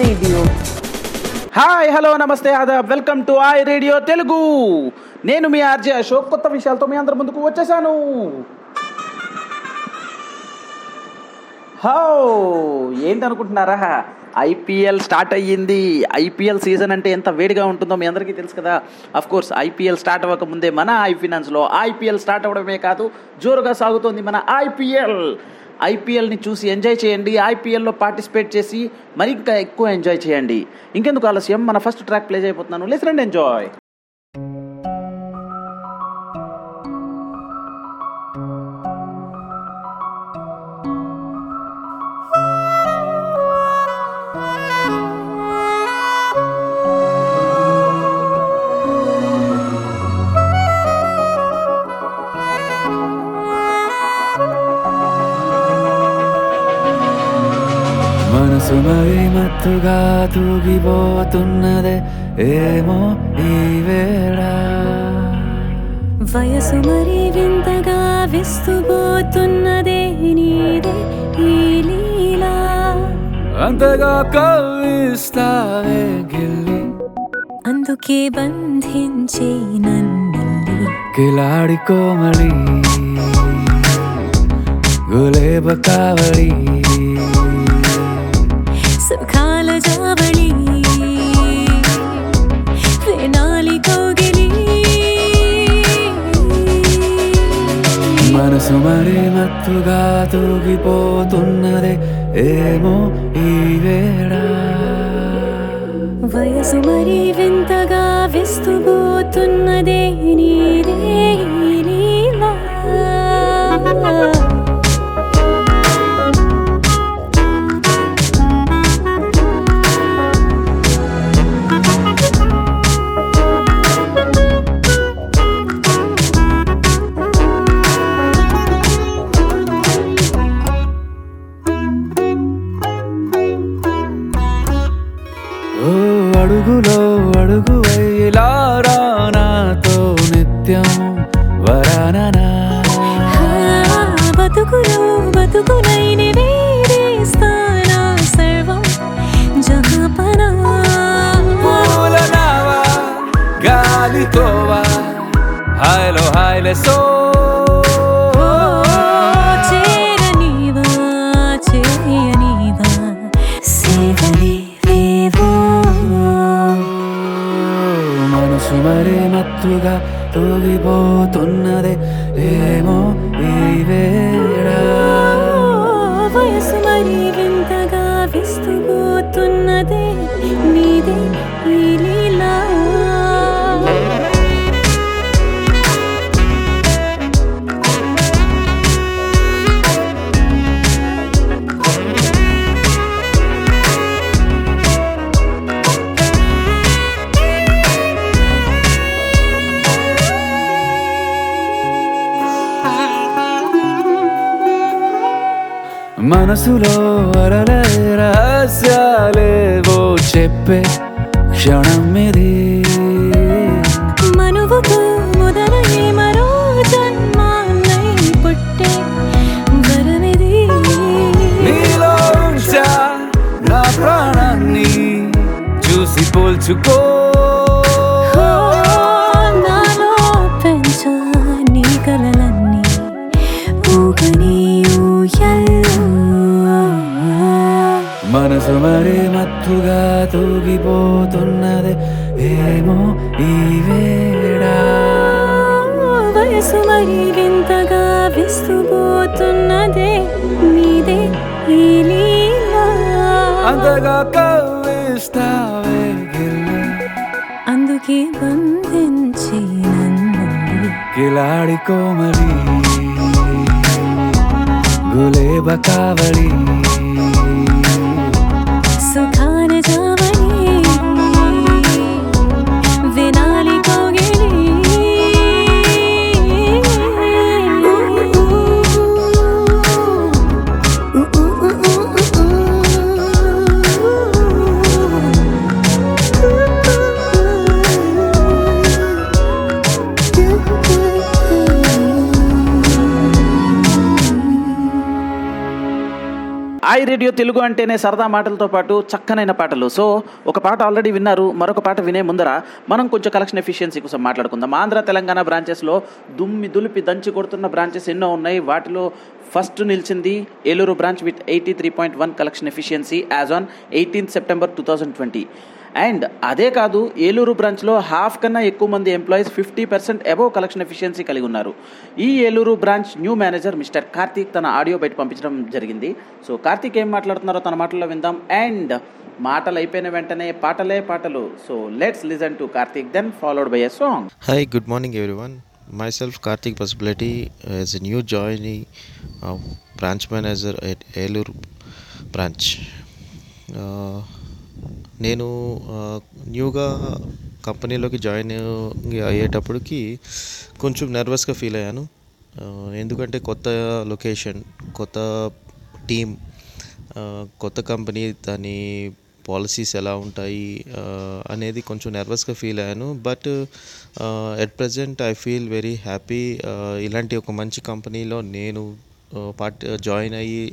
Radio. Hi hello నమస్తే Aadab. Welcome to I radio Telugu. నేను మీ ఆర్జే అశోక్. కొత్త విషయాలతో మీ అందరి ముందుకు వచ్చేసాను. హో ఏంటనుకుంటున్నారా? ఐపీఎల్ స్టార్ట్ అయ్యింది. ఐపీఎల్ సీజన్ అంటే ఎంత వేడిగా ఉంటుందో మీ అందరికీ తెలుసు కదా. అఫ్ కోర్స్ ఐపీఎల్ స్టార్ట్ అవ్వక ముందే మన ఐ ఫినాన్స్లో ఐపీఎల్ స్టార్ట్ అవ్వడమే కాదు జోరుగా సాగుతోంది మన ఐపీఎల్ ఐపీఎల్ని చూసి ఎంజాయ్ చేయండి. ఐపీఎల్లో పార్టిసిపేట్ చేసి మరి ఇంకా ఎక్కువ ఎంజాయ్ చేయండి. ఇంకెందుకు ఆలస్యం? మన ఫస్ట్ ట్రాక్ ప్లే అయిపోతున్నాను లెస్ రండి ఎంజాయ్ మనసు మరి మత్తుగా తూగిపోతున్నదే ఏమో ఈ వేళ వయసు మరి వింతగా విస్తుపోతున్నదే నీదే ఈ లీలా అంతగా కవ్విస్తావే గిల్లి అందుకే బంధించే నన్నిల్లి కిలాడి కోమలి గులేబ కావలి జావళి వేనాలి కోగిలి మనసు మరి మత్తుగా తూగిపోతున్నదే ఏమో ఈ వేళ వయసు మరి వింతగా విస్తుపోతున్నదే నీదే ఈ మనసులో అరలే రహస్యాలేవో చెప్పే క్షణం కవ్విస్తావే అందుకే బంధించి నన్ను కిలాడి కోమలి. గులేబ కావలి. ఐ రేడియో తెలుగు అంటేనే సరదా మాటలతో పాటు చక్కనైన పాటలు. సో ఒక పాట ఆల్రెడీ విన్నారు మరొక పాట వినే ముందర మనం కొంచెం కలెక్షన్ ఎఫిషియన్సీ కోసం మాట్లాడుకుందాం. ఆంధ్ర తెలంగాణ బ్రాంచెస్లో దుమ్మి దులిపి దంచి కొడుతున్న బ్రాంచెస్ ఎన్నో ఉన్నాయి. వాటిలో ఫస్ట్ నిలిచింది Eluru branch with eighty three point one collection efficiency as on eighteenth September two thousand twenty. And అదే కాదు ఏలూరు బ్రాంచ్లో హాఫ్ కన్నా ఎక్కువ మంది employees fifty percent above collection efficiency కలిగి ఉన్నారు. ఈ Eluru branch new manager mister Karthik తన ఆడియో బయట పంపించడం జరిగింది. సో కార్తీక్ ఏం మాట్లాడుతున్నారో తన మాటల్లో విందాం. అండ్ మాటలు అయిపోయిన వెంటనే పాటలే పాటలు. So let's listen to Karthik then followed by a song. Hi good morning everyone myself Karthik possibility as a new join branch manager at Eluru branch నేను న్యూగా కంపెనీలోకి జాయిన్ అయ్యేటప్పటికి కొంచెం నర్వస్గా ఫీల్ అయ్యాను. Uh, ఎందుకంటే కొత్త లొకేషన్ కొత్త టీమ్ uh, కొత్త కంపెనీ దాని పాలసీస్ ఎలా ఉంటాయి అనేది కొంచెం నర్వస్గా ఫీల్ అయ్యాను. But at present I feel very happy ఇలాంటి ఒక మంచి కంపెనీలో నేను పార్ట్ జాయిన్ అయ్యి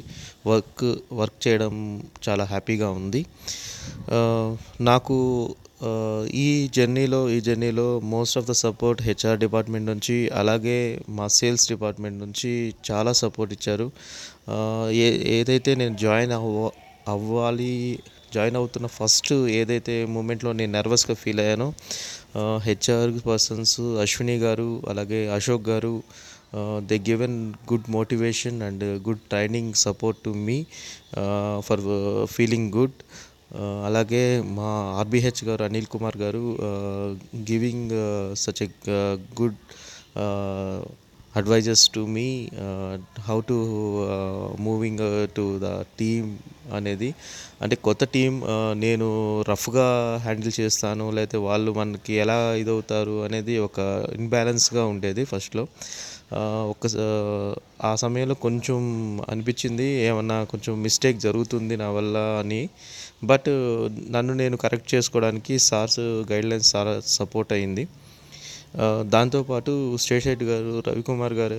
వర్క్ వర్క్ చేయడం చాలా హ్యాపీగా ఉంది. నాకు ఈ జర్నీలో ఈ జర్నీలో most of the support HR department నుంచి అలాగే మా సేల్స్ డిపార్ట్మెంట్ నుంచి చాలా సపోర్ట్ ఇచ్చారు. ఏ ఏదైతే నేను జాయిన్ అవ్వ అవ్వాలి జాయిన్ అవుతున్న ఫస్ట్ ఏదైతే మూమెంట్లో నేను నర్వస్గా ఫీల్ అయ్యానో హెచ్ఆర్ పర్సన్స్ అశ్విని గారు అలాగే Ashok garu they given good motivation and good training support to me for feeling good అలాగే మా RBH garu Anil Kumar garu giving such a good advises to me how to moving to the team అనేది అంటే కొత్త team uh, నేను రఫ్గా handle చేస్తాను లేకపోతే వాళ్ళు మనకి ఎలా ఇదవుతారు అనేది ఒక ఇన్బ్యాలెన్స్గా ఉండేది ఫస్ట్లో ఒక ఆ సమయంలో కొంచెం అనిపించింది ఏమన్నా కొంచెం మిస్టేక్ జరుగుతుంది నా వల్ల అని. బట్ నన్ను నేను కరెక్ట్ చేసుకోవడానికి సార్స్ గైడ్లైన్స్ చాలా సపోర్ట్ అయింది. దాంతోపాటు శేషరెడ్డి గారు రవికుమార్ గారు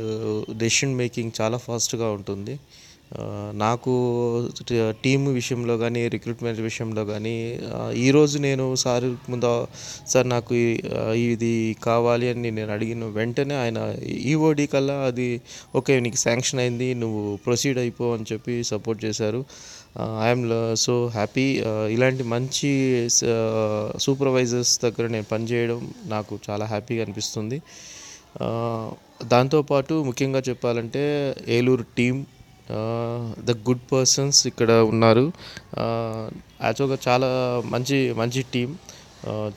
డెసిషన్ మేకింగ్ చాలా ఫాస్ట్గా ఉంటుంది. నాకు టీమ్ విషయంలో కానీ రిక్రూట్మెంట్ విషయంలో కానీ ఈరోజు నేను సార్ ముందు సార్ నాకు ఇది కావాలి అని నేను అడిగిన వెంటనే ఆయన ఈఓడి కల్లా అది ఓకే నీకు శాంక్షన్ అయింది నువ్వు ప్రొసీడ్ అయిపో అని చెప్పి సపోర్ట్ చేశారు. ఐఎమ్ సో హ్యాపీ ఇలాంటి మంచి uh, సూపర్వైజర్స్ దగ్గర నేను పనిచేయడం నాకు చాలా హ్యాపీగా అనిపిస్తుంది. Uh, దాంతోపాటు ముఖ్యంగా చెప్పాలంటే Eluru team the good persons ఇక్కడ ఉన్నారు. Uh, యాక్చువల్గా చాలా మంచి మంచి టీం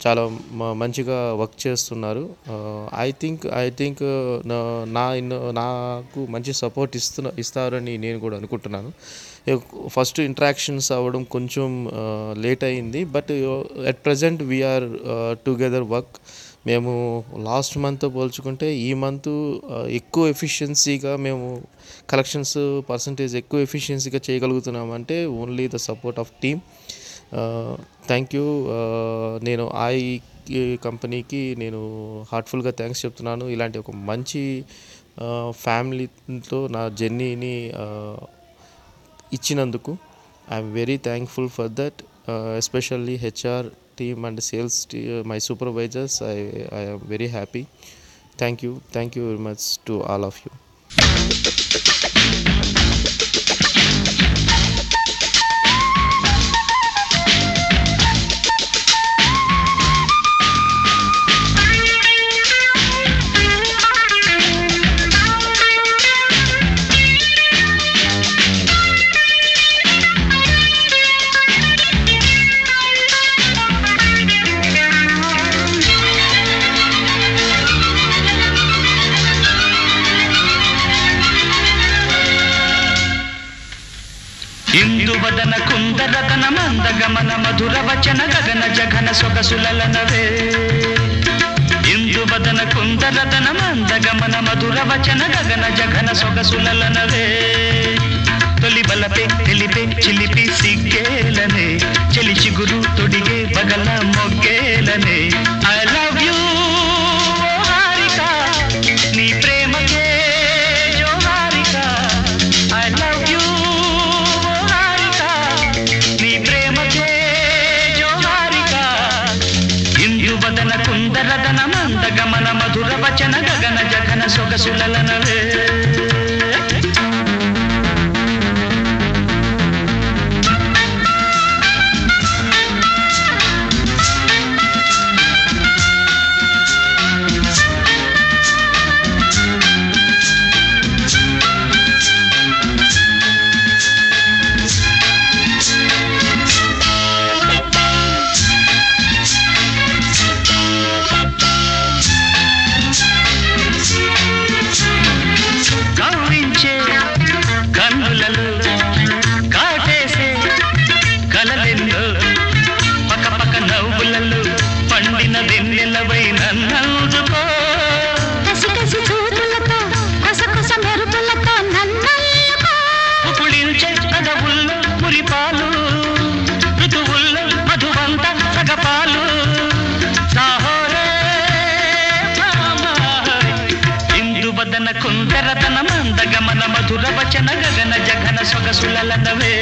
చాలా మంచిగా వర్క్ చేస్తున్నారు. ఐ థింక్ ఐ థింక్ నా ఇన్- నాకు మంచి సపోర్ట్ ఇస్తున్న ఇస్తారని నేను కూడా అనుకుంటున్నాను. ఫస్ట్ ఇంట్రాక్షన్స్ అవ్వడం కొంచెం లేట్ అయింది but at present we are together work మేము లాస్ట్ మంత్తో పోల్చుకుంటే ఈ మంత్ ఎక్కువ ఎఫిషియన్సీగా మేము కలెక్షన్స్ పర్సంటేజ్ ఎక్కువ ఎఫిషియన్సీగా చేయగలుగుతున్నామంటే only the support of team thank you నేను ఐ కంపెనీకి నేను హార్ట్ఫుల్గా థ్యాంక్స్ చెప్తున్నాను. ఇలాంటి ఒక మంచి ఫ్యామిలీతో నా జర్నీని ఇచ్చినందుకు I'm very thankful for that especially HR team and sales tea my supervisors I I'm very happy thank you thank you very much to all of you గగన జగన సొగసులనవే ఇందువదన కుందరతన మందగమన మధుర వచన గగన జగన సొగసులనవే తొలి బలపే తెలిపే చిలిపి సిగ్గేలనే. చెలి చిగురు తొడిగే బగల మొగ్గేలనే. ఐ సొగసులనవే కవ్వించే సొగసులనవే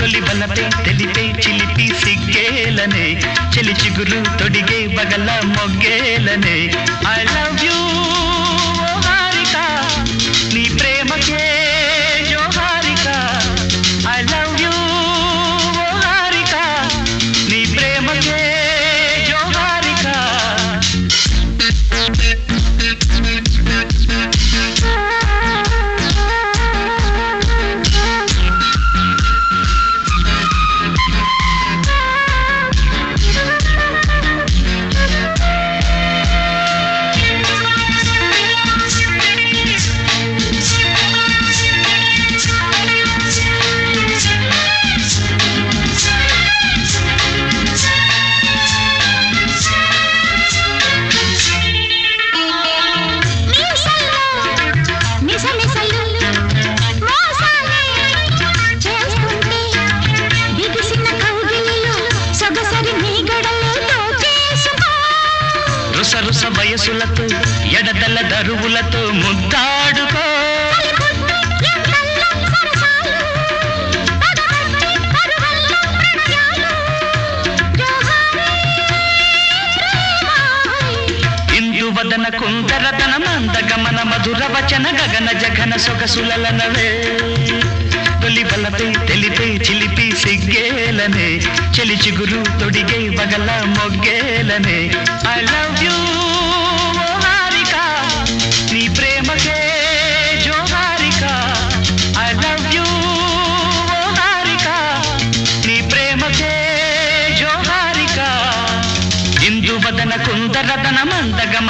తొలి బలపై తెలిపే చిలిపి సిగ్గేలనే. చెలి చిగురు తొడిగే బగల మొగ్గేలనే. ఐ లవ్ యూ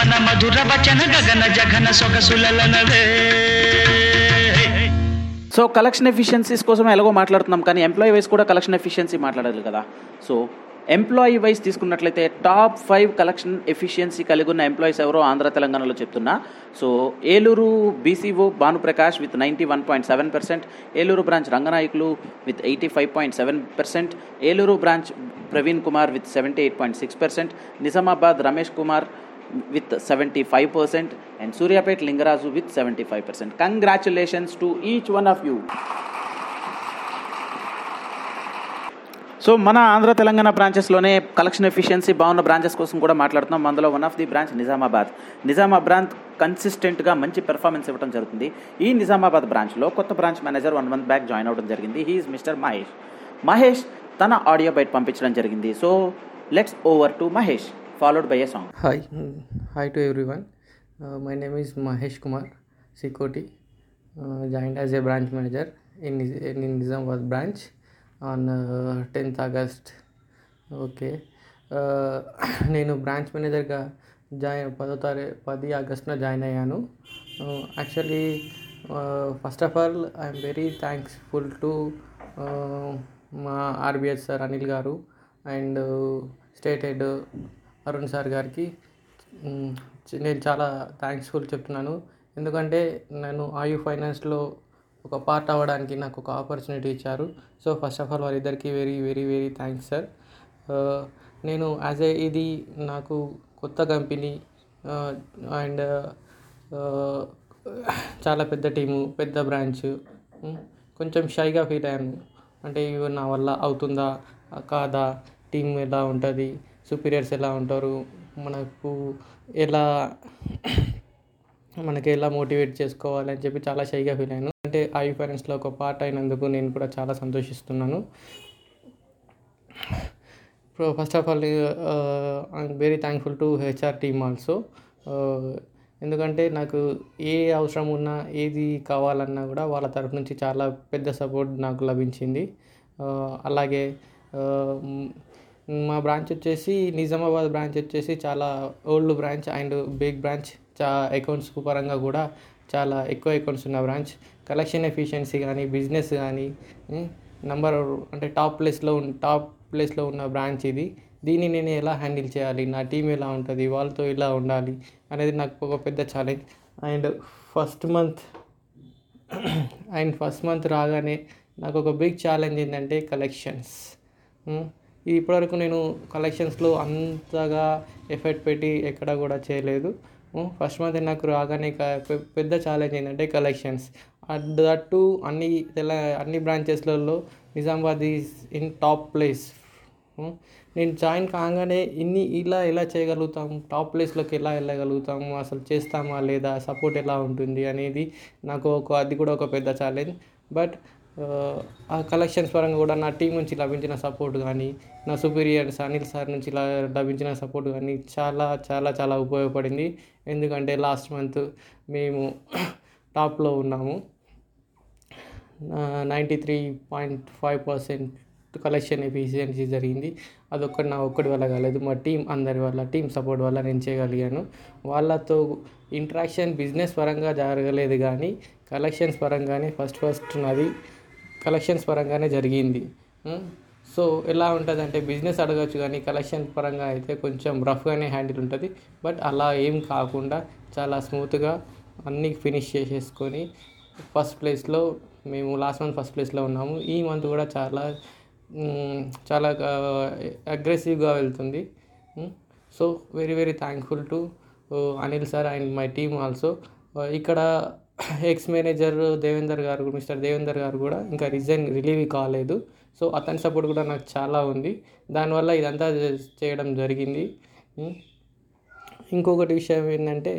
మందగమన మధుర వచన గగన జగన సొగసులనవే సో కలెక్షన్ ఎఫిషియన్సీస్ కోసం ఎలాగో మాట్లాడుతున్నాం కానీ ఎంప్లాయీ వైస్ కూడా కలెక్షన్ ఎఫిషియన్సీ మాట్లాడాలి కదా సో ఎంప్లాయీ వైస్ తీసుకున్నట్లయితే టాప్ ఫైవ్ కలెక్షన్ ఎఫిషియన్సీ కలిగి ఉన్న ఎంప్లాయీస్ ఎవరో ఆంధ్ర తెలంగాణలో చెప్తున్నా. So Eluru BCO Bhanuprakash with ninety one point seven percent Eluru branch Ranganayakulu with eighty five point seven percent Eluru branch Praveen Kumar with seventy eight point six percent Nizamabad Ramesh Kumar with seventy five percent and Suryapet Lingaraju with seventy five percent congratulations to each one of you so మన ఆంధ్ర తెలంగాణ బ్రాంచెస్లోనే collection efficiency బాగున్న branches కోసం కూడా మాట్లాడుతున్నాం. అందులో one of the branch Nizamabad. Nizamabad branch కన్సిస్టెంట్గా మంచి performance ఇవ్వడం జరుగుతుంది. ఈ నిజామాబాద్ బ్రాంచ్లో కొత్త branch manager one month back join అవ్వడం జరిగింది. హీఈస్ మిస్టర్ మహేష్ మహేష్ తన ఆడియో బయట పంపించడం జరిగింది. So let's over to Mahesh followed by a song Hi, mm, hi to everyone. Uh, my name is Mahesh Kumar Sikoti. Uh, joined as a branch manager in, Niz- in Nizamabad branch on uh, 10th August. Okay నేను branch మేనేజర్గా join పదో తారీఖు పది ఆగస్టున join అయ్యాను actually first of all I'm very thankful to మా RBS sir Anil garu and state head Arun sir గారికి. నేను చాలా థ్యాంక్స్ఫుల్ చెప్తున్నాను. ఎందుకంటే నేను ఆయు ఫైనాన్స్లో ఒక పార్ట్ అవ్వడానికి నాకు ఒక ఆపర్చునిటీ ఇచ్చారు. So first of all వారిద్దరికి very very very thanks sir. నేను యాజ్ ఏ ఇది నాకు కొత్త కంపెనీ అండ్ చాలా పెద్ద టీము పెద్ద బ్రాంచ్ కొంచెం షైగా ఫీల్ అయ్యాను. అంటే ఇవి నా వల్ల అవుతుందా కాదా టీం ఎలా ఉంటుంది సుపీరియర్స్ ఎలా ఉంటారు? మనకు ఎలా మనకి ఎలా మోటివేట్ చేసుకోవాలి అని చెప్పి చాలా షైగా ఫీల్ అయ్యాను. అంటే ఐ ఫైనాన్స్లో ఒక పార్ట్ అయినందుకు నేను కూడా చాలా సంతోషిస్తున్నాను. First of all I'm very thankful to HR team also ఎందుకంటే నాకు ఏ అవసరం ఉన్నా ఏది కావాలన్నా కూడా వాళ్ళ తరఫు నుంచి చాలా పెద్ద సపోర్ట్ నాకు లభించింది. Uh, అలాగే uh, మా బ్రాంచ్ వచ్చేసి నిజామాబాద్ బ్రాంచ్ వచ్చేసి చాలా old branch and big branch. చా అకౌంట్స్ పరంగా కూడా చాలా ఎక్కువ అకౌంట్స్ ఉన్న బ్రాంచ్. కలెక్షన్ ఎఫిషియన్సీ కానీ బిజినెస్ కానీ నంబర్ అంటే టాప్ ప్లేస్లో టాప్ ప్లేస్లో ఉన్న బ్రాంచ్ ఇది. దీన్ని నేను ఎలా హ్యాండిల్ చేయాలి? నా టీం ఎలా ఉంటుంది? వాళ్ళతో ఎలా ఉండాలి? అనేది నాకు ఒక పెద్ద challenge and first month and first month రాగానే నాకు ఒక బిగ్ ఛాలెంజ్ ఏంటంటే కలెక్షన్స్. ఇప్పటివరకు నేను కలెక్షన్స్లో అంతగా ఎఫర్ట్ పెట్టి ఎక్కడ కూడా చేయలేదు. ఫస్ట్ మంత్ నాకు రాగానే పెద్ద ఛాలెంజ్ ఏంటంటే కలెక్షన్స్. దట్టు అన్ని తెల అన్ని బ్రాంచెస్లలో Nizamabad is in top place. నేను జాయిన్ కాగానే ఇన్ని ఇలా ఎలా చేయగలుగుతాం టాప్ ప్లేస్లోకి ఎలా వెళ్ళగలుగుతాము అసలు చేస్తామా లేదా సపోర్ట్ ఎలా ఉంటుంది అనేది నాకు ఒక అది కూడా ఒక పెద్ద ఛాలెంజ్ బట్ కలెక్షన్స్ పరంగా కూడా నా టీం నుంచి లభించిన సపోర్ట్ కానీ నా సుపీరియర్స్ అనిల్ సార్ నుంచి లభించిన సపోర్ట్ కానీ చాలా చాలా చాలా ఉపయోగపడింది. ఎందుకంటే లాస్ట్ మంత్ మేము టాప్లో ఉన్నాము. Ninety three point five percent collection efficiency జరిగింది. అదొక్కటి నా ఒక్కడి వల్ల కాలేదు. మా టీం అందరి వల్ల టీం సపోర్ట్ వల్ల నేను చేయగలిగాను. వాళ్ళతో ఇంట్రాక్షన్ బిజినెస్ పరంగా జరగలేదు కానీ కలెక్షన్స్ పరంగానే ఫస్ట్ ఫస్ట్ నాది కలెక్షన్స్ పరంగానే జరిగింది. సో ఎలా ఉంటుందంటే బిజినెస్ అడగచ్చు కానీ కలెక్షన్ పరంగా అయితే కొంచెం రఫ్గానే హ్యాండిల్ ఉంటుంది. బట్ అలా ఏం కాకుండా చాలా స్మూత్గా అన్నీ ఫినిష్ చేసేసుకొని ఫస్ట్ ప్లేస్లో మేము లాస్ట్ మంత్ ఫస్ట్ ప్లేస్లో ఉన్నాము. ఈ మంత్ కూడా చాలా చాలా అగ్రెసివ్గా వెళ్తుంది. So very very thankful to Anil sir and my team also ఇక్కడ ex manager Devender garu mister Devender garu కూడా ఇంకా రిజైన్ రిలీవ్ కాలేదు. సో అతని సపోర్ట్ కూడా నాకు చాలా ఉంది. దానివల్ల ఇదంతా చేయడం జరిగింది. ఇంకొకటి విషయం ఏంటంటే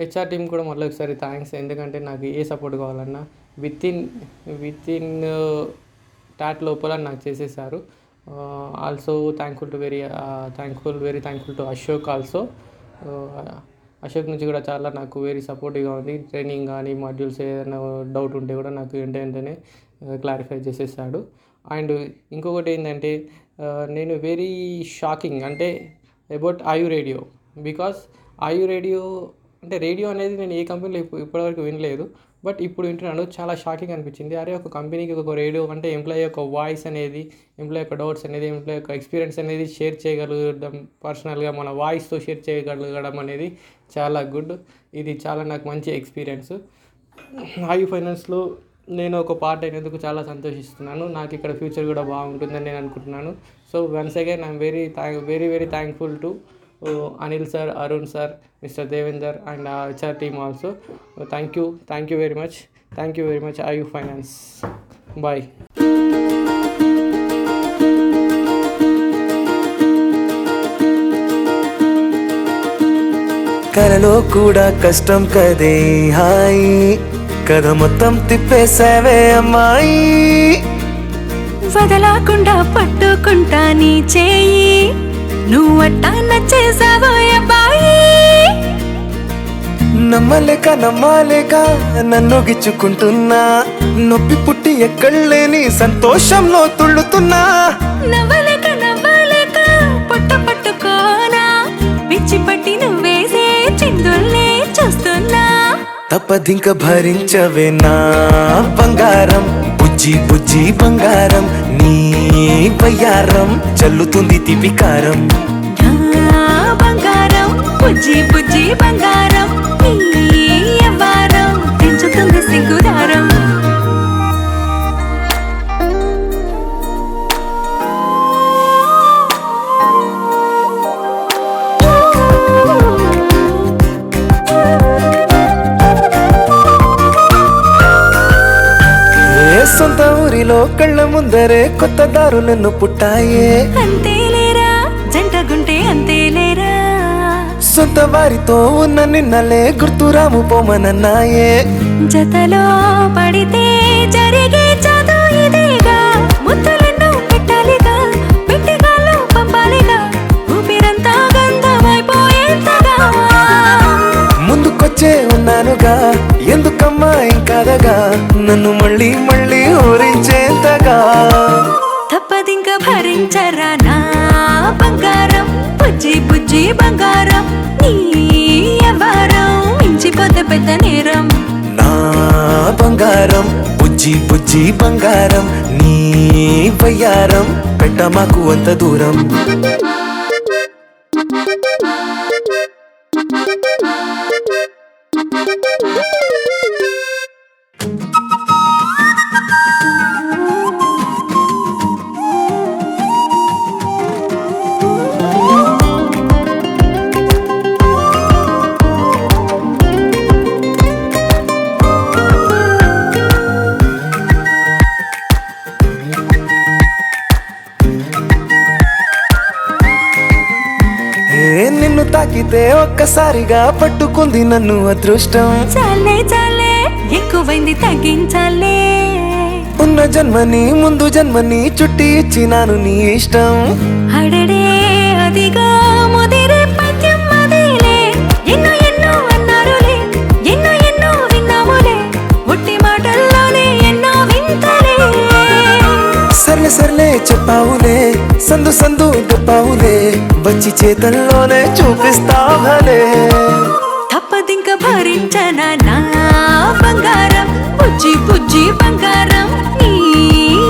హెచ్ఆర్ టీం కూడా మళ్ళీ ఒకసారి థ్యాంక్స్ ఎందుకంటే నాకు ఏ సపోర్ట్ కావాలన్నా with in with in taught లోపల నాకు చేసేసారు also thankful to very thankful very thankful to Ashok also Ashok నుంచి కూడా చాలా నాకు వెరీ సపోర్టివ్గా ఉంది. ట్రైనింగ్ కానీ మాడ్యూల్స్ ఏదైనా డౌట్ ఉంటే కూడా నాకు వెంట వెంటనే క్లారిఫై చేసేసాడు అండ్ ఇంకొకటి ఏంటంటే uh, నేను వెరీ షాకింగ్ అంటే అబౌట్ ఆయు రేడియో బికాస్ ఆయు రేడియో అంటే రేడియో అనేది నేను ఏ కంపెనీలో ఇప్పటివరకు వినలేదు. బట్ ఇప్పుడు వింటున్నాను చాలా షాకింగ్ అనిపించింది. అరే ఒక కంపెనీకి ఒక రేడియో అంటే ఎంప్లాయీ యొక్క వాయిస్ అనేది ఎంప్లాయీ యొక్క డౌట్స్ అనేది ఎంప్లాయీ యొక్క ఎక్స్పీరియన్స్ అనేది షేర్ చేయగలగడం పర్సనల్గా మన వాయిస్తో షేర్ చేయగలగడం అనేది చాలా గుడ్ ఇది చాలా నాకు మంచి ఎక్స్పీరియన్స్ ఐ ఫైనాన్స్లో నేను ఒక పార్ట్ అయినందుకు చాలా సంతోషిస్తున్నాను. నాకు ఇక్కడ ఫ్యూచర్ కూడా బాగుంటుందని నేను అనుకుంటున్నాను. So once again I'm very thank very very thankful to Anil sir Arun sir mister Devender and HR team also. Thank you thank you very much thank you very much I you finance bye కలలో కూడా కష్టం కదే హాయి. కథ మొత్తం తిప్పేసావే అమ్మాయి. వదలకుండా పట్టుకుంటా నీ చేయి. నువ్వట్టా నచ్చేసావో అబ్బాయి నమ్మలేక నమ్మలేక నన్ను గిచ్చుకుంటున్నా నొప్పి పుట్టి ఎక్కడలేని సంతోషంలో తుళ్ళుతున్నా. నవ్వలేక నవ్వలేక పొట్ట పట్టుకోనా? నువ్వేసే చిందుల్నే చూస్తున్నా. తప్పదింక భరించవే నా బంగారం బుజ్జి బుజ్జి బంగారం నీ బయ్యారం చల్లుతుంది తిపికారం బుజ్జి బుజ్జి బంగారం పెంచుతుంది సొంత ఊరిలో కళ్ళ ముందరే కొత్త దారులను పుట్టాయే? కొత్త వారితో ఉన్న నిన్నలే గుర్తురాము పోమనన్నాయే జతలో పడితే జరిగే చదువు ఇదేగా. ముద్దలెన్నో పెట్టాలిగా పంపాలిగా ఊపిరంతా గంధమైపోయేంతగా. ముందుకొచ్చే ఉన్నానుగా ఎందుకమ్మా ఇంకాదగా నన్ను మళ్ళీ మళ్ళీ ఊరించేంతగా. తప్పదింక భరించరా నా బంగారం? బుజ్జి బుజ్జి బంగారం పెద్ద నేరం నా బంగారం బుజ్జి బుజ్జి బంగారం నీ వయ్యారం పెట్ట మాకు అంత దూరం. ఒక్కసారిగా పట్టుకుంది నన్ను అదృష్టం. చాలే చాలే ఎక్కువైంది తగ్గించాలే. ఉన్న జన్మని ముందు జన్మని చుట్టి ఇచ్చినాను నీ ఇష్టం. అడడే అదిగా సర్లే చెప్పావులే సందు సందు చెప్పావులే వచ్చి చేతల్లోనే చూపిస్తావలే. తప్పదింక భరించన నా బంగారం బుజ్జి బుజ్జి బంగారం నీ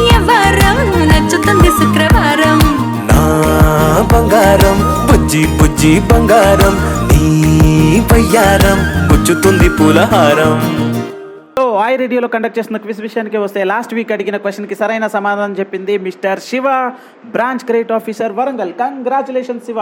వ్యవహారం నచ్చుతుంది శుక్రవారం. నా బంగారం బుజ్జి బుజ్జి బంగారం నీ వయ్యారం గుచ్చుతుంది పూలహారం. సాయి రేడియోలో కండక్ట్ చేస్తున్న క్విజ్ విషయానికి వస్తే లాస్ట్ వీక్ అడిగిన క్వశ్చన్కి సరైన సమాధానం చెప్పింది mister Shiva branch credit officer Warangal. Congratulation Shiva.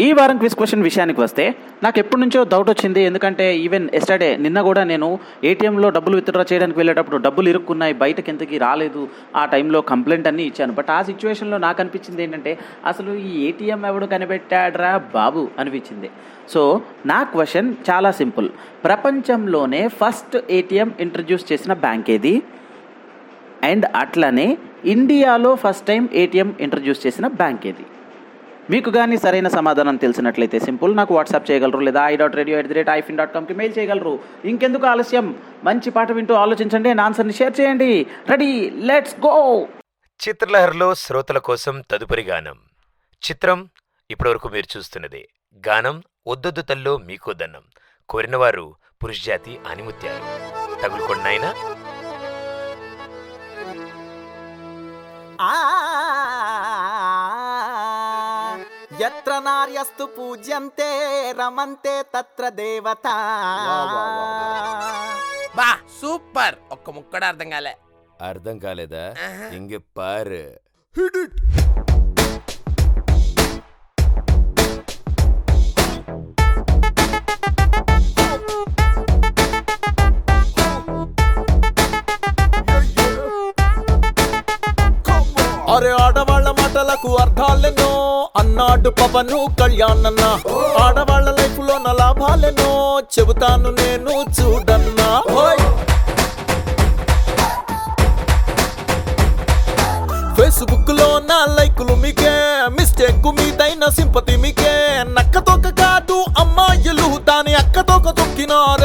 ఈ వారం క్విజ్ క్వశ్చన్ విషయానికి వస్తే నాకు ఎప్పటి నుంచో డౌట్ వచ్చింది. ఎందుకంటే ఈవెన్ ఎస్టర్డే నిన్న కూడా నేను ఏటీఎంలో డబ్బులు విత్డ్రా చేయడానికి వెళ్ళేటప్పుడు డబ్బులు ఇరుక్కున్నాయి బయటకి ఎంతకి రాలేదు ఆ టైంలో కంప్లైంట్ అన్నీ ఇచ్చాను. బట్ ఆ సిచ్యువేషన్లో నాకు అనిపించింది ఏంటంటే అసలు ఈ ఏటీఎం ఎవడు కనిపెట్టాడ్రా బాబు అనిపించింది. సో నా క్వశ్చన్ చాలా సింపుల్. ప్రపంచంలోనే ఫస్ట్ ఏటీఎం ఇంట్రడ్యూస్ చేసిన బ్యాంక్ ఏది? అండ్ అట్లనే ఇండియాలో ఫస్ట్ టైం ఏటీఎం ఇంట్రడ్యూస్ చేసిన బ్యాంక్ ఏది? మీకు కానీ సరైన సమాధానం తెలిసినట్లయితే సింపుల్ నాకు వాట్సాప్ చేయగలరు లేదా I dot radio at the rate ifin dot కామ్కి mail చేయగలరు. ఇంకెందుకు ఆలస్యం? మంచి పాట వింటూ ఆలోచించండి నా ఆన్సర్ని షేర్ చేయండి. Ready let's go! చిత్రలహరిలో శ్రోతల కోసం తదుపరి గానం. చిత్రం ఇప్పటివరకు మీరు చూస్తున్నదే. గానం ఒద్దొద్దు తల్లో మీకో దన్నం. కోరినవారు పురుషజాతి ఆనిముత్యాలు. తగులుకోండి నాయనా. ఎత్ర నార్యస్తు పూజ్యంతే రమంతే తత్ర దేవత బా సూపర్ ఒక్క ముక్కడు అర్థం కాలే అర్థం కాలేదా ఇంగ పారు అరే ఆడవాళ్ళ మాటలకు అర్థాలెన్నో అన్నాడు పవను కళ్యాణన్న. ఆడవాళ్ళ లైఫ్లో నా లాభాలేనో చెబుతాను నేను చూడన్నా. ఫేస్బుక్లో నా లైకులు మీకే మిస్టేక్ మీదైన సింపతి మీకే. నక్కతోక కాదు అమ్మాయిలు దాని అక్కతోక తొక్కినారు.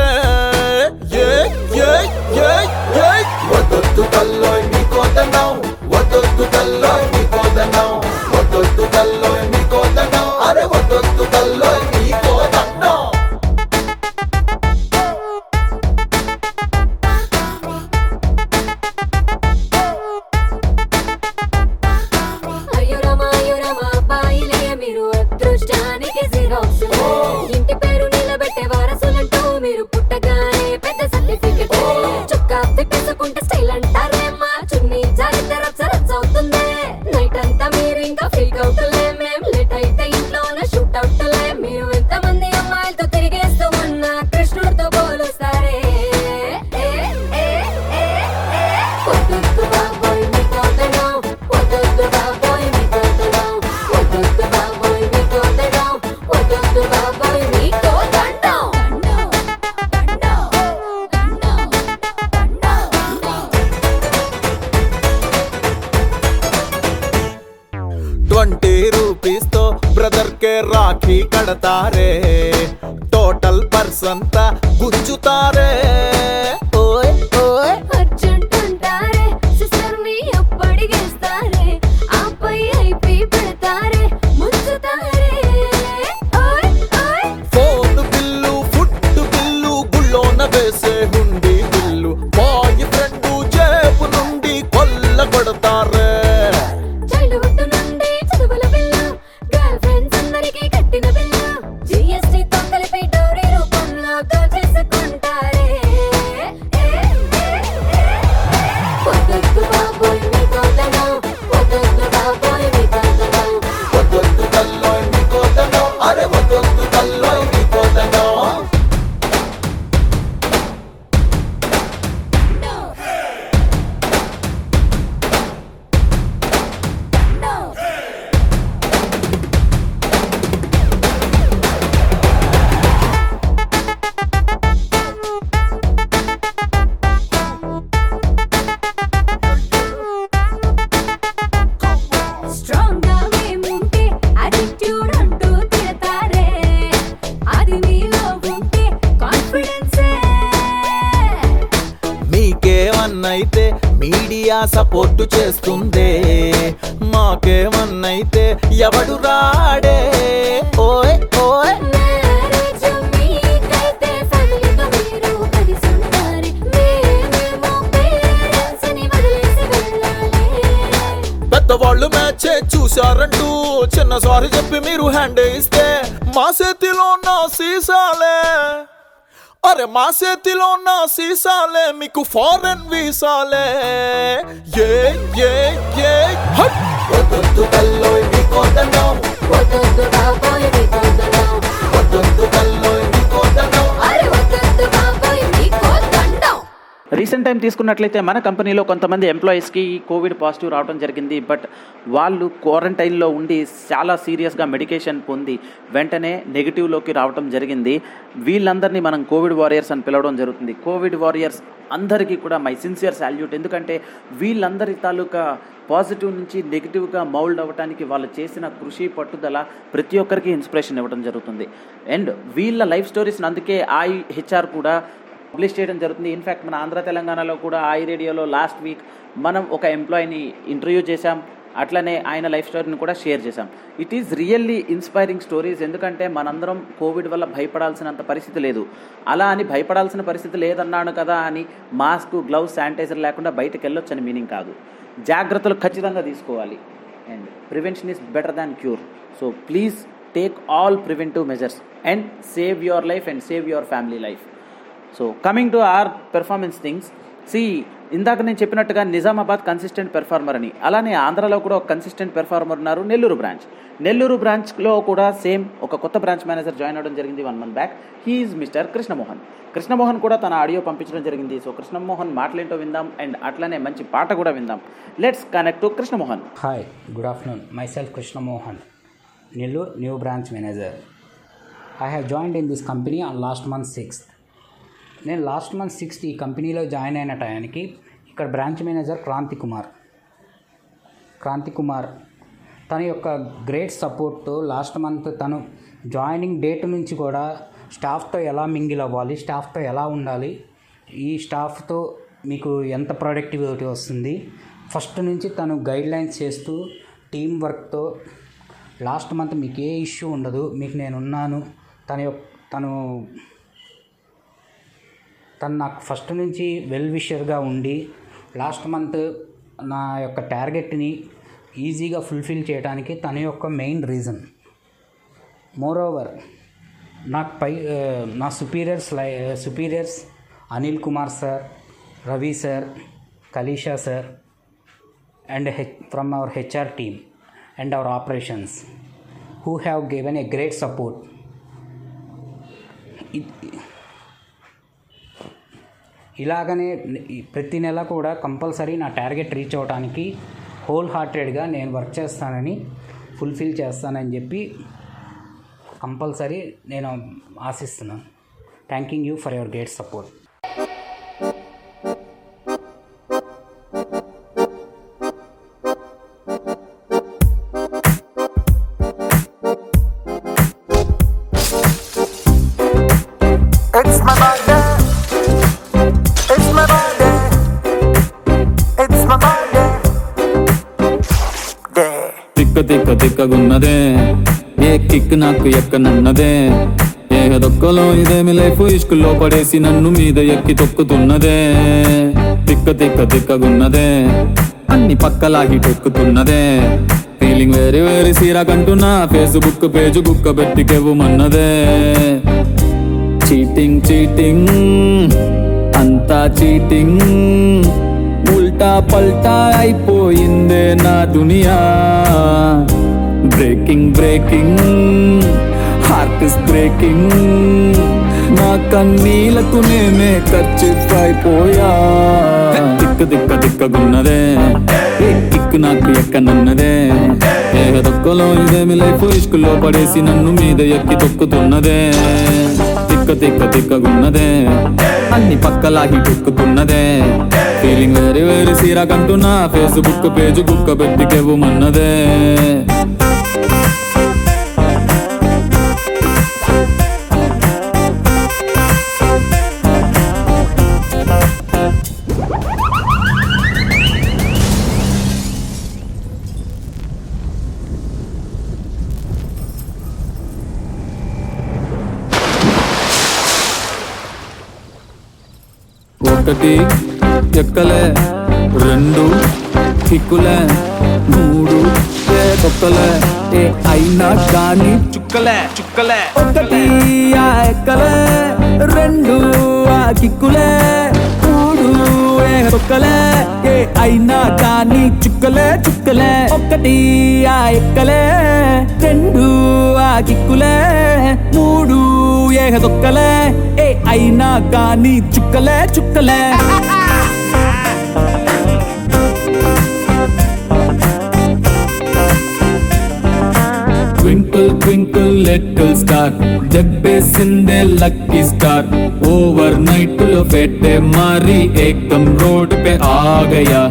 నా సీసాలే? అరే మా చేతిలో ఉన్న సీసాలే? మీకు ఫారెన్ వీసాలే. ఏ ఏ ఏ హట్ రీసెంట్ టైం తీసుకున్నట్లయితే మన కంపెనీలో కొంతమంది ఎంప్లాయీస్కి కోవిడ్ పాజిటివ్ రావడం జరిగింది. బట్ వాళ్ళు క్వారంటైన్లో ఉండి చాలా సీరియస్గా మెడికేషన్ పొంది వెంటనే నెగిటివ్లోకి రావడం జరిగింది. వీళ్ళందరినీ మనం కోవిడ్ వారియర్స్ అని పిలవడం జరుగుతుంది. కోవిడ్ వారియర్స్ అందరికీ కూడా మై సిన్సియర్ సాల్యూట్. ఎందుకంటే వీళ్ళందరి తాలూకా పాజిటివ్ నుంచి నెగిటివ్గా మౌల్డ్ అవ్వడానికి వాళ్ళు చేసిన కృషి పట్టుదల ప్రతి ఒక్కరికి ఇన్స్పిరేషన్ ఇవ్వడం జరుగుతుంది. అండ్ వీళ్ళ లైఫ్ స్టోరీస్ని అందుకే ఐ హెచ్ఆర్ కూడా పబ్లిష్ చేయడం జరుగుతుంది. ఇన్ఫ్యాక్ట్ మన ఆంధ్ర తెలంగాణలో కూడా ఐ రేడియోలో లాస్ట్ వీక్ మనం ఒక ఎంప్లాయీని ఇంటర్వ్యూ చేశాం. అట్లనే ఆయన లైఫ్ స్టోరీని కూడా షేర్ చేశాం. It is really inspiring stories ఎందుకంటే మనందరం కోవిడ్ వల్ల భయపడాల్సినంత పరిస్థితి లేదు. అలా అని భయపడాల్సిన పరిస్థితి లేదన్నాను కదా అని మాస్క్ గ్లౌస్ శానిటైజర్ లేకుండా బయటకు వెళ్ళొచ్చని మీనింగ్ కాదు. జాగ్రత్తలు ఖచ్చితంగా తీసుకోవాలి. And prevention is better than cure so please take all preventive measures and save your life and save your family life so coming to our performance things C ఇందాక నేను చెప్పినట్టుగా Nizamabad consistent performer అని. అలానే ఆంధ్రాలో కూడా ఒక కన్సిస్టెంట్ పెర్ఫార్మర్ ఉన్నారు Nellore branch. Nellore బ్రాంచ్లో కూడా సేమ్ ఒక కొత్త బ్రాంచ్ మేనేజర్ జాయిన్ అవ్వడం జరిగింది one month back. He is mister Krishnamohan. Krishnamohan కూడా తన ఆడియో పంపించడం జరిగింది. సో కృష్ణమోహన్ మాటలేంటో విందాం అండ్ అట్లనే మంచి పాట కూడా విందాం. Let's connect to Krishnamohan. Hi good afternoon myself Krishnamohan Nellore new branch manager I have join in this company on last month sixth నేను లాస్ట్ మంత్ సిక్స్త్ ఈ కంపెనీలో జాయిన్ అయిన టయానికి ఇక్కడ బ్రాంచ్ మేనేజర్ క్రాంతి కుమార్. క్రాంతి కుమార్. తన యొక్క గ్రేట్ సపోర్ట్తో లాస్ట్ మంత్ తను జాయినింగ్ డేట్ నుంచి కూడా స్టాఫ్తో ఎలా మింగిల్ అవ్వాలి స్టాఫ్తో ఎలా ఉండాలి ఈ స్టాఫ్తో మీకు ఎంత ప్రొడక్టివిటీ వస్తుంది ఫస్ట్ నుంచి తను గైడ్లైన్స్ చేస్తూ టీం వర్క్తో లాస్ట్ మంత్ మీకు ఏ ఇష్యూ ఉండదు మీకు నేను ఉన్నాను తన యొక్క తను తను నాకు ఫస్ట్ నుంచి వెల్ విషర్గా ఉండి లాస్ట్ మంత్ నా యొక్క టార్గెట్ని ఈజీగా ఫుల్ఫిల్ చేయడానికి తన యొక్క మెయిన్ రీజన్. మోర్ ఓవర్ నాకు పై నా సుపీరియర్స్ లై superiors Anil Kumar sir Ravi sir Kalisha sir and H from our HR team and our operations who have given a great support. ఇలాగనే ప్రతి నెల కూడా కంపల్సరీ నా టార్గెట్ రీచ్ అవ్వడానికి whole హార్టెడ్గా నేను వర్క్ చేస్తానని ఫుల్ఫిల్ చేస్తానని చెప్పి కంపల్సరీ నేను ఆశిస్తున్నాను. Thanking you for your great support తిక్క తిక్క తిక్కగున్నదే ఏ కిక్ నాకు ఎక్కనన్నదే. ఏ దొక్కలో ఇదేమి లైఫ్ ఇష్కుల్లో పడేసి నన్ను మీద ఎక్కి తొక్కుతున్నదే. తిక్క తిక్క తిక్కగున్నదే అన్ని పక్కలాగి టొక్కుతున్నదే ఫీలింగ్ వేరే వేరే సీరా కంటున్నా. ఫేస్బుక్ పేజ్ గుక్క పెట్టికెవ్వమన్నదే చీటింగ్ చీటింగ్ అంతా చీటింగ్ ఉల్టా పల్టా అయిపోయిందే నా దునియా. Breaking breaking heart is breaking నా కన్నీలకు నేనే ఖర్చు అయిపోయా దిక్క దిక్క దిక్కగున్నదే. దిక్కు నాకు ఎక్కనున్నదే. ఏ దొక్కలో ఇదేమి లైఫ్? ఇష్కుల్లో పడేసి నన్ను మీద ఎక్కి తొక్కుతున్నదే. తిక్క తిక్క తిక్కగున్నదే అన్ని పక్కలాగి తొక్కుతున్నదే. ఫీలింగ్ వేరే వేరే సీరా కంటున్నా. ఫేస్బుక్ పేజ్ కుక్క పెట్టికెవ్వమన్నదే ఒకటి ఎక్కలే? రెండు కిక్కులే మూడు ఏ తొక్కలే? ఏ అయినా కానీ చుక్కలే చుక్కలే. ఒకటి ఆ ఎక్కలే? రెండు ఆ కిక్కులే మూడు ఏ తొక్కలే? ఏ అయినా కానీ చుక్కలే చుక్కలే. ఒకటి ఆ ఎక్కలే? రెండు ఆ కిక్కులే మూడు ఏ తొక్కలే? ఏ అయినా కానీ చుక్కలే చుక్కలే. ట్వింకిల్ ట్వింకిల్ లిటిల్ స్టార్ జగ్గేసిందే లక్కీ స్టార్ ఓవర్ నైట్లో పెట్టే మారి ఏకం రోడ్ పే ఆగయా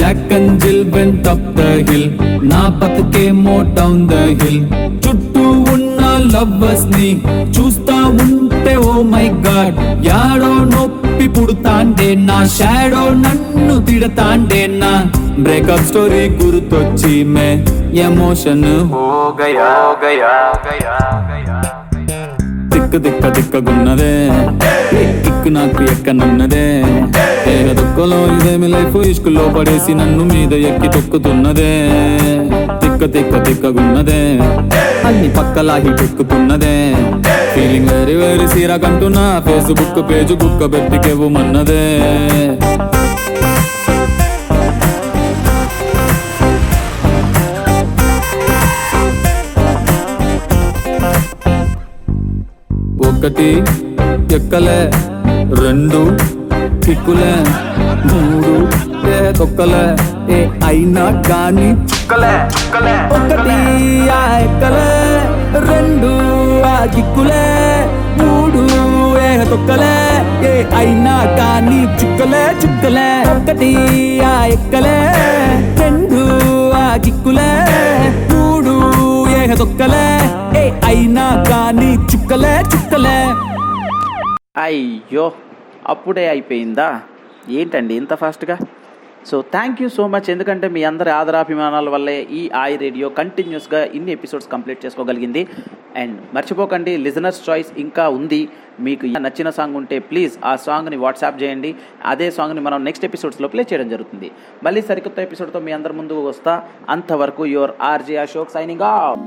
Jack and Jill went up the hill నా బతుకేమో డౌన్ ద హిల్ చుట్టూ ఉన్న లవ్వర్స్ని చూస్తా ఉన్న ఓ మై గాడ్ యాడో నొప్పి పుడుతాండే నా షాడో నన్ను తిడతాండే నా. బ్రేకప్ స్టోరీ గుర్తొచ్చి మే ఎమోషన్ హో గయా గయా గయా తిక్క తిక్క తిక్కగున్నదే ఏ కిక్కు నాకు ఎక్కనున్నదే. ఏ దుక్కలో ఇదేమి లైఫ్? ఇష్కుల్లో పడేసి నన్ను మీద ఎక్కి తొక్కుతున్నదే. తిక్క తిక్క తిక్కగున్నదే అన్ని పక్కలాగి తిక్కుతున్నదే ఫీలింగ్ వేరే వేరే సీరా కంటున్నా ఫేస్బుక్ పేజ్ కుక్క పెట్టికెవ్వమన్నదే ఒకటి ఎక్కలే రెండు కిక్కులే మూడు ఏ తొక్కలే. ఏ అయినా కానీ ఒకటి ఎక్కలే రెండు గిక్కులే మూడు ఏ తొక్కలే ఏ అయినా కానీ చుక్కలే చుక్కలే. ఒకటి ఆ ఎక్కలే రెండు ఆ గిక్కులే మూడు ఏ తొక్కలే ఏ అయినా కానీ చుక్కలే చుక్కలే. అయ్యో అప్పుడే అయిపోయిందా? ఏంటండి ఇంత ఫాస్ట్గా so thank you so much ఎందుకంటే మీ అందరి ఆదరాభిమానాల వల్లే ఈ ఐ రేడియో కంటిన్యూస్గా ఇన్ని ఎపిసోడ్స్ కంప్లీట్ చేసుకోగలిగింది. అండ్ మర్చిపోకండి లిజనర్స్ చాయిస్ ఇంకా ఉంది. మీకు నచ్చిన సాంగ్ ఉంటే ప్లీజ్ ఆ సాంగ్ని వాట్సాప్ చేయండి. అదే సాంగ్ని మనం నెక్స్ట్ ఎపిసోడ్స్లో ప్లే చేయడం జరుగుతుంది. మళ్ళీ సరికొత్త ఎపిసోడ్తో మీ అందరి ముందు వస్తా. అంతవరకు your RJ Ashok signing off